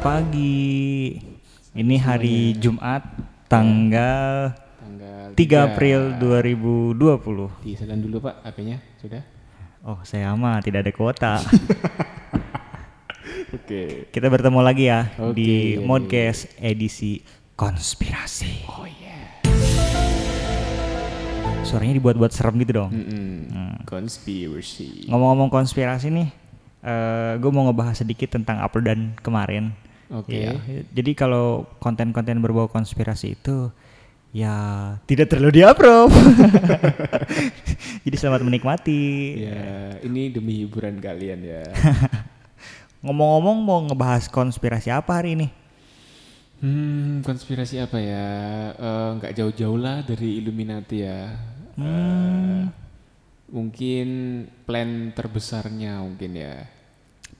pagi. Ini hari Jumat tanggal Tanggal 3 April 2020. Disetan dulu Pak HP-nya, sudah? Oh, saya mah tidak ada kuota. Oke. Kita bertemu lagi ya Oke. di Modcast edisi konspirasi. Oh iya. Suaranya dibuat-buat serem gitu dong. Mm-mm. Conspiracy. Ngomong-ngomong konspirasi nih, gue mau ngebahas sedikit tentang uploadan kemarin. Oke. Iya, Jadi kalau konten-konten berbau konspirasi itu ya tidak terlalu di-approve. Jadi selamat menikmati. Ya, ini demi hiburan kalian ya. Ngomong-ngomong mau ngebahas konspirasi apa hari ini? hmm, konspirasi apa ya? Eh, Nggak jauh-jauh lah dari Illuminati ya. Eh, mungkin plan terbesarnya mungkin ya.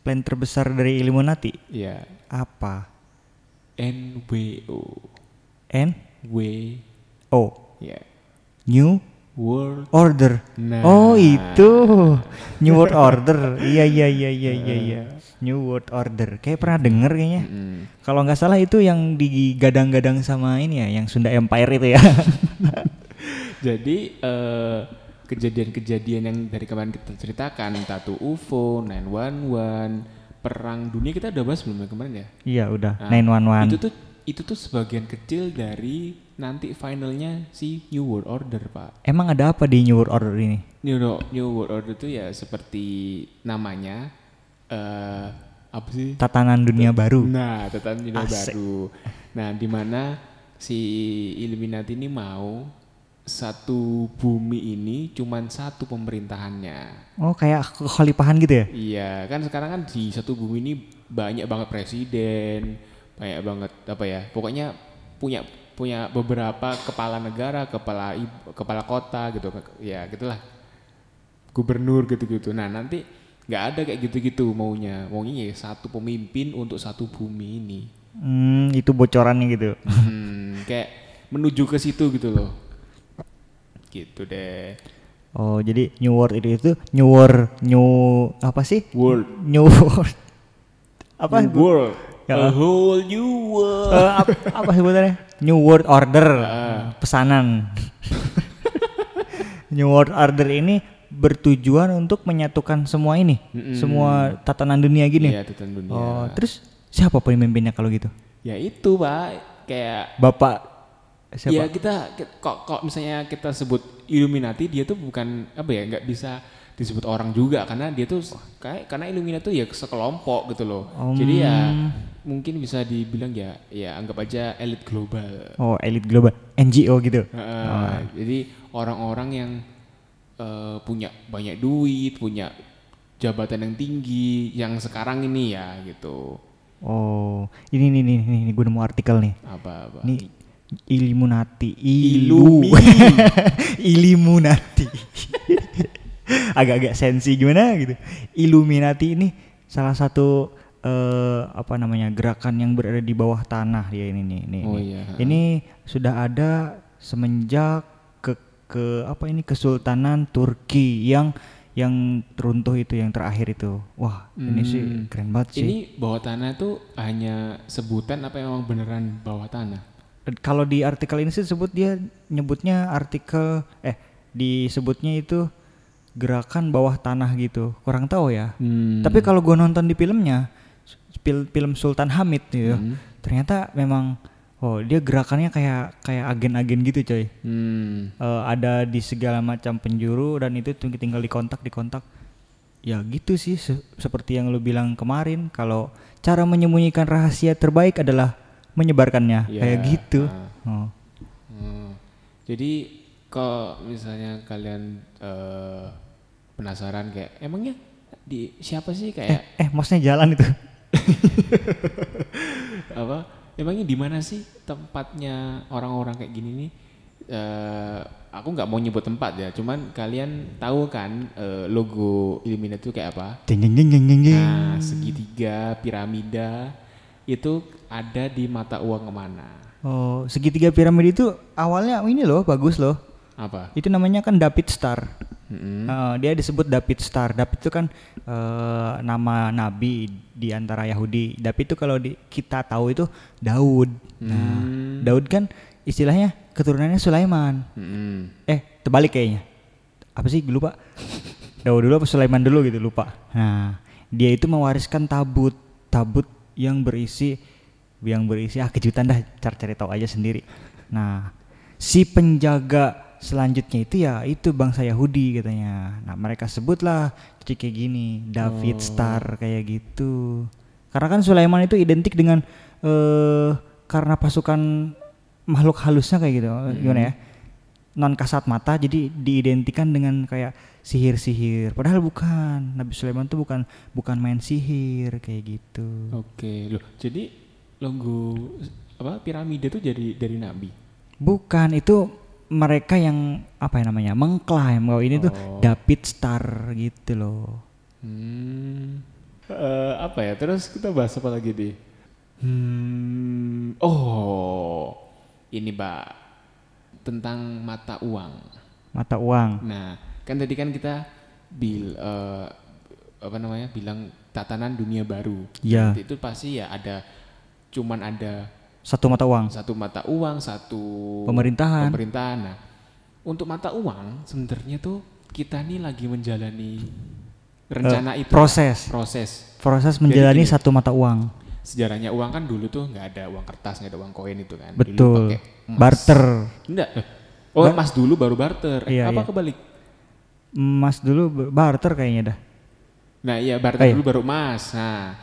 Plan terbesar dari Illuminati Ya, apa? NWO. N W O ya. New World Order. Nah. Oh itu New World Order. Iya iya iya iya iya. iya. New World Order. Kayak pernah denger kayaknya. Mm-mm. Kalau nggak salah itu yang digadang-gadang sama ini ya, yang Sunda Empire itu ya. Jadi eh, kejadian-kejadian yang dari kemarin kita ceritakan, tatu UFO, 911, perang dunia kita udah bahas belum ya kemarin ya? iya udah. Nah, 911. Itu tuh itu tuh sebagian kecil dari nanti finalnya si New World Order, Pak. Emang ada apa di New World Order ini? New New World Order itu ya seperti namanya eh apa sih? Tatanan dunia baru. Nah, tatanan dunia Asik. baru. Nah, di mana si Illuminati ini mau satu bumi ini cuman satu pemerintahannya. Oh kayak kekhalifahan gitu ya? Iya, kan sekarang kan di satu bumi ini banyak banget presiden, banyak banget apa ya? Pokoknya punya punya beberapa kepala negara, kepala kepala kota gitu, ya gitulah. Gubernur gitu-gitu. Nah, nanti nggak ada kayak gitu-gitu maunya. Maunya ya satu pemimpin untuk satu bumi ini. Hmm, itu bocorannya gitu. Hmm, kayak menuju ke situ gitu loh. Gitu deh. Oh, jadi New World itu itu New World New apa sih? World. New World. apa? New world. Ya. A whole new world. Eh, ap- apa sebutannya? New World Order. Ah. Pesanan. New World Order ini bertujuan untuk menyatukan semua ini, Mm-mm. semua tatanan dunia gini. Iya, tatanan dunia. Oh, terus siapa pemimpinnya kalau gitu? Ya itu, Pak. Kayak Bapak siapa? ya kita ki- kok kok misalnya kita sebut Illuminati dia tuh bukan apa ya nggak bisa disebut orang juga karena dia tuh kayak karena Illuminati tuh ya sekelompok gitu loh. Jadi ya mungkin bisa dibilang ya ya anggap aja elit global. Oh, elit global, NGO gitu. Heeh, Jadi orang-orang yang eh, punya banyak duit, punya jabatan yang tinggi, yang sekarang ini ya gitu. Oh, ini nih nih nih, nih gue nemu artikel nih. Apa apa? Nih Illuminati, Illumi. Illuminati. Agak-agak sensi gimana gitu. Illuminati ini salah satu eh, apa namanya gerakan yang berada di bawah tanah ya ini nih. nih, Oh iya. Ini sudah ada semenjak ke ke apa ini Kesultanan Turki yang yang teruntuh itu yang terakhir itu. Wah, ini sih Hmm. keren banget sih. Ini bawah tanah tuh hanya sebutan apa memang beneran bawah tanah? Kalau di artikel ini sih sebut dia nyebutnya artikel eh disebutnya itu gerakan bawah tanah gitu kurang tahu ya Hmm. tapi kalau gua nonton di filmnya fil- film Sultan Hamid gitu Hmm. ternyata memang oh dia gerakannya kayak kayak agen-agen gitu coy Hmm. Eh, ada di segala macam penjuru dan itu tinggal dikontak dikontak ya gitu sih se- seperti yang lu bilang kemarin kalau cara menyembunyikan rahasia terbaik adalah menyebarkannya Ya, kayak gitu ah. oh. Hmm. Jadi kalau misalnya kalian eh, penasaran kayak emangnya di siapa sih eh kayak eh maksudnya jalan itu apa? Emangnya di mana sih tempatnya orang-orang kayak gini nih? Eh, aku nggak mau nyebut tempat ya, cuman kalian tahu kan eh, logo Illuminati itu kayak apa? Nah, segitiga, piramida itu ada di mata uang ke mana? oh segitiga piramid itu awalnya ini loh bagus loh Apa? itu namanya kan David Star Mm-mm. Eh, dia disebut David Star. David itu kan eh, nama nabi di antara Yahudi. David itu kalau di, kita tahu itu Daud. Nah, Hmm. Daud kan istilahnya keturunannya Sulaiman. Mm-mm. Eh, terbalik kayaknya. Apa sih lupa? Daud dulu apa Sulaiman dulu gitu lupa. Nah, dia itu mewariskan tabut, tabut yang berisi yang berisi ah kejutan dah cari-cari tahu aja sendiri. Nah, si penjaga selanjutnya itu ya itu bangsa Yahudi katanya. Nah, mereka sebutlah jadi kayak gini, David Oh. Star kayak gitu. Karena kan Sulaiman itu identik dengan eh karena pasukan makhluk halusnya kayak gitu. Gimana ya? non kasat mata jadi diidentikan dengan kayak sihir-sihir padahal bukan Nabi Sulaiman tuh bukan bukan main sihir kayak gitu Oke, loh. Jadi logo apa piramida itu jadi dari nabi. bukan itu mereka yang apa ya namanya mengklaim bahwa ini tuh Oh. David Star gitu loh Hmm. Eh, apa ya? Terus kita bahas apa lagi di? Hmm. Oh, ini mbak tentang mata uang. mata uang Nah, kan tadi kan kita bil eh, apa namanya bilang tatanan dunia baru. ya Itu pasti ya ada cuman ada satu mata uang satu mata uang, satu Pemerintahan. Pemerintahan. Nah, untuk mata uang sebenarnya tuh kita nih lagi menjalani rencana Eh, itu proses proses. proses menjalani gini. satu mata uang Sejarahnya uang kan dulu tuh nggak ada uang kertas, nggak ada uang koin itu kan. Dulu betul pakai emas. barter Enggak. eh. Oh, Bar- emas dulu baru barter. Eh, Iya, apa iya. kebalik? emas dulu barter kayaknya dah Nah, iya barter Oh, iya. dulu baru emas. Nah,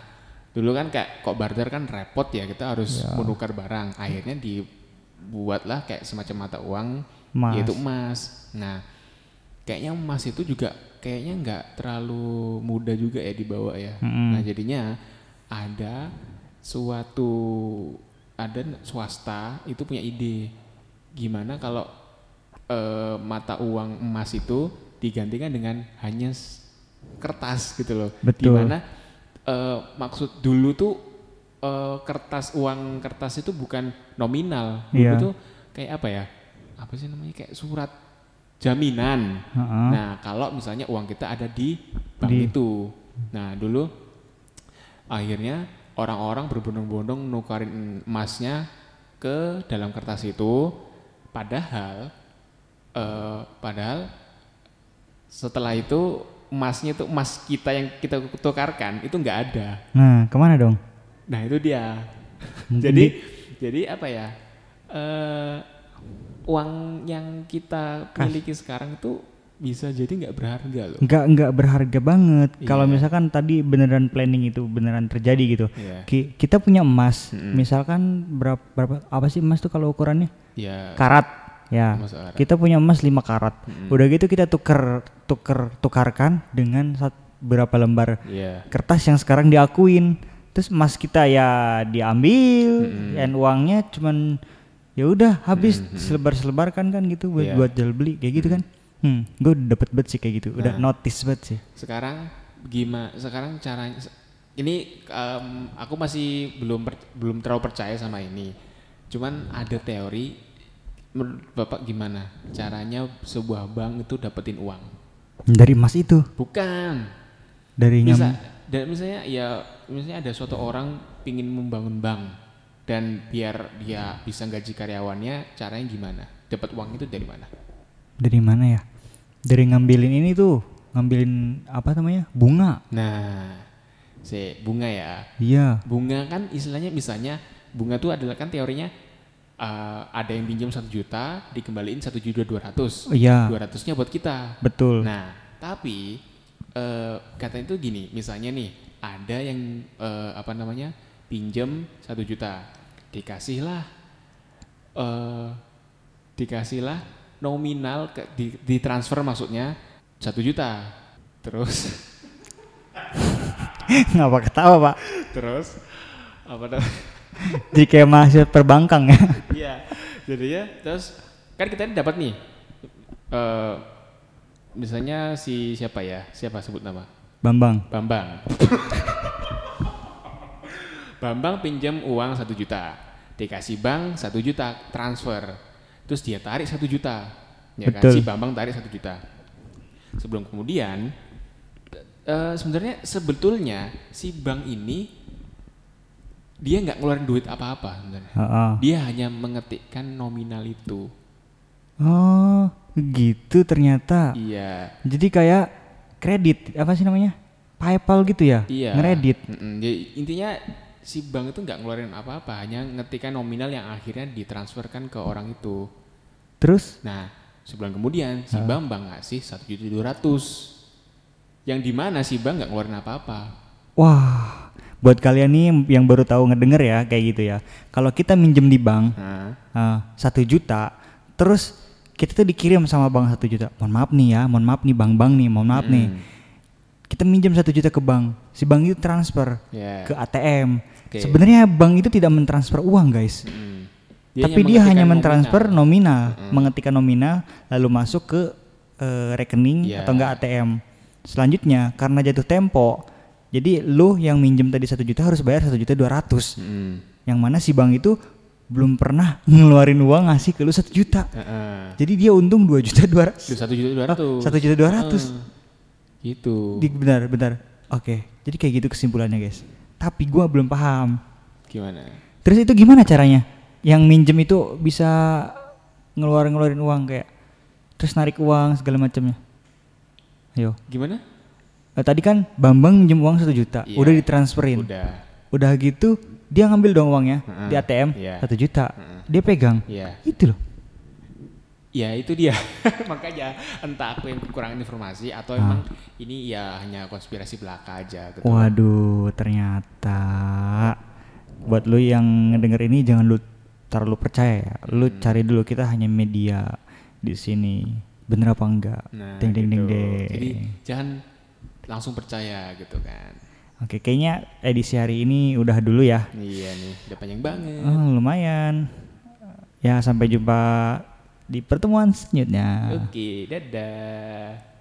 dulu kan kayak kok barter kan repot ya, kita harus Ya. menukar barang. Akhirnya dibuatlah kayak semacam mata uang emas yaitu emas. Nah, kayaknya emas itu juga kayaknya nggak terlalu mudah juga ya dibawa ya. Nah, jadinya ada suatu ada swasta itu punya ide gimana kalau eh, mata uang emas itu digantikan dengan hanya kertas gitu loh. Betul. Di mana eh, maksud dulu tuh eh, kertas uang kertas itu bukan nominal, dulu Iya. tuh kayak apa ya? Apa sih namanya kayak surat jaminan. Heeh. Nah, kalau misalnya uang kita ada di bank Di- itu. Nah, dulu akhirnya orang-orang berbondong-bondong nukarin emasnya ke dalam kertas itu. Padahal eh, padahal setelah itu emasnya itu emas kita yang kita tukarkan itu nggak ada. nah ke mana dong Nah, itu dia. Mungkin jadi di- jadi apa ya? eh uang yang kita Kas. miliki sekarang itu bisa jadi nggak berharga loh. nggak nggak berharga banget kalau Iya. misalkan tadi beneran planning itu beneran terjadi gitu Iya. Ki- kita punya emas Mm-mm. misalkan berapa berapa apa sih emas tuh kalau ukurannya Ya. karat ya emas karat. kita punya emas 5 karat Mm-mm. udah gitu kita tuker tuker tukarkan dengan sat- berapa lembar Iya. kertas yang sekarang diakuin terus emas kita ya diambil Mm-mm. dan uangnya cuman ya udah habis Mm-mm. selebar selebarkan kan gitu buat Iya. buat jual beli kayak gitu kan hmm gue dapet bet sih kayak gitu udah Nah. notice bet sih Sekarang gimana? Sekarang caranya ini em, aku masih belum per- belum terlalu percaya sama ini. Cuman ada teori menurut Bapak gimana caranya sebuah bank itu dapetin uang? dari emas itu Bukan. dari Bisa dan misalnya ya misalnya ada suatu orang pingin membangun bank dan biar dia bisa gaji karyawannya caranya gimana? Dapat uang itu dari mana? dari mana ya dari ngambilin ini tuh ngambilin apa namanya bunga Nah, si bunga ya. iya Bunga kan istilahnya misalnya bunga itu adalah kan teorinya eh, ada yang pinjam satu juta dikembaliin satu juta dua ratus. Oh, iya Dua ratusnya buat kita. betul Nah, tapi eh, katanya itu gini, misalnya nih ada yang eh, apa namanya pinjam satu juta, dikasihlah, eh, dikasihlah nominal ke, di, ditransfer maksudnya satu juta, terus ngapa ketawa pak terus apa namanya? jadi kayak mahasiswa perbankan ya Iya, jadi ya terus kan kita ini dapat nih, eh misalnya si siapa ya, siapa sebut nama? Bambang Bambang. Bambang pinjam uang satu juta, dikasih bank satu juta transfer, terus dia tarik satu juta, ya kan? Betul. Si Bambang tarik satu juta. sebelum kemudian eh, sebenarnya sebetulnya si bank ini dia nggak ngeluarin duit apa-apa sebenarnya. Heeh. Dia hanya mengetikkan nominal itu. Oh, gitu ternyata. Iya. Jadi kayak kredit apa sih namanya? PayPal gitu ya? Iya. Ngeredit. Mm-mm. Jadi intinya si bank itu nggak ngeluarin apa-apa, hanya ngetikkan nominal yang akhirnya ditransferkan ke orang itu. Terus Nah, sebulan kemudian si Bambang ngasih satu juta dua ratus. Yang di mana si bank nggak ngeluarin apa-apa. wah, buat kalian nih yang- baru tahu ngedenger ya kayak gitu ya. Kalau kita minjem di bank ah, satu juta, terus kita tuh dikirim sama bank satu juta. Mohon maaf nih ya, mohon maaf nih bang-bang nih, mohon maaf nih. mm, Kita minjem satu juta ke bank, si bank itu transfer ya. ke ATM. Oke. Sebenarnya bank itu tidak mentransfer uang guys. Mm. Tapi dia hanya mentransfer nominal. nominal, mengetikkan nominal lalu masuk ke eh, rekening Iya. atau enggak ATM. Selanjutnya karena jatuh tempo, jadi lu yang minjem tadi satu juta harus bayar satu juta dua ratus. Mm. Yang mana si bank itu belum pernah ngeluarin uang ngasih ke lu satu juta. Heeh. Jadi dia untung dua juta dua ratus. Satu juta dua ratus. Satu juta dua ratus. Gitu. Di- Benar benar. Oke, jadi kayak gitu kesimpulannya guys. Tapi gua belum paham. Gimana? Terus itu gimana caranya? Yang minjem itu bisa ngeluarin ngeluarin uang kayak terus narik uang segala macamnya. Ayo. Gimana? Eh, tadi kan Bambang minjem uang satu juta, Iya. udah ditransferin. Udah. Udah gitu dia ngambil dong uangnya Heeh. di ATM Iya. satu juta. Heeh. Dia pegang. Iya. Itu loh. Ya itu dia. Makanya entah aku yang kekurangan informasi atau Ah. emang ini ya hanya konspirasi belaka aja gitu. Waduh, ternyata buat lu yang ngedenger ini jangan lu terlalu percaya ya. Lu Hmm. cari dulu kita hanya media di sini. Bener apa enggak? Nah, ding ding ding gitu. ding. Jadi jangan langsung percaya gitu kan. Oke, kayaknya edisi hari ini udah dulu ya. Iya nih, udah panjang banget. Oh, lumayan. Ya, sampai jumpa di pertemuan selanjutnya. Oke, dadah.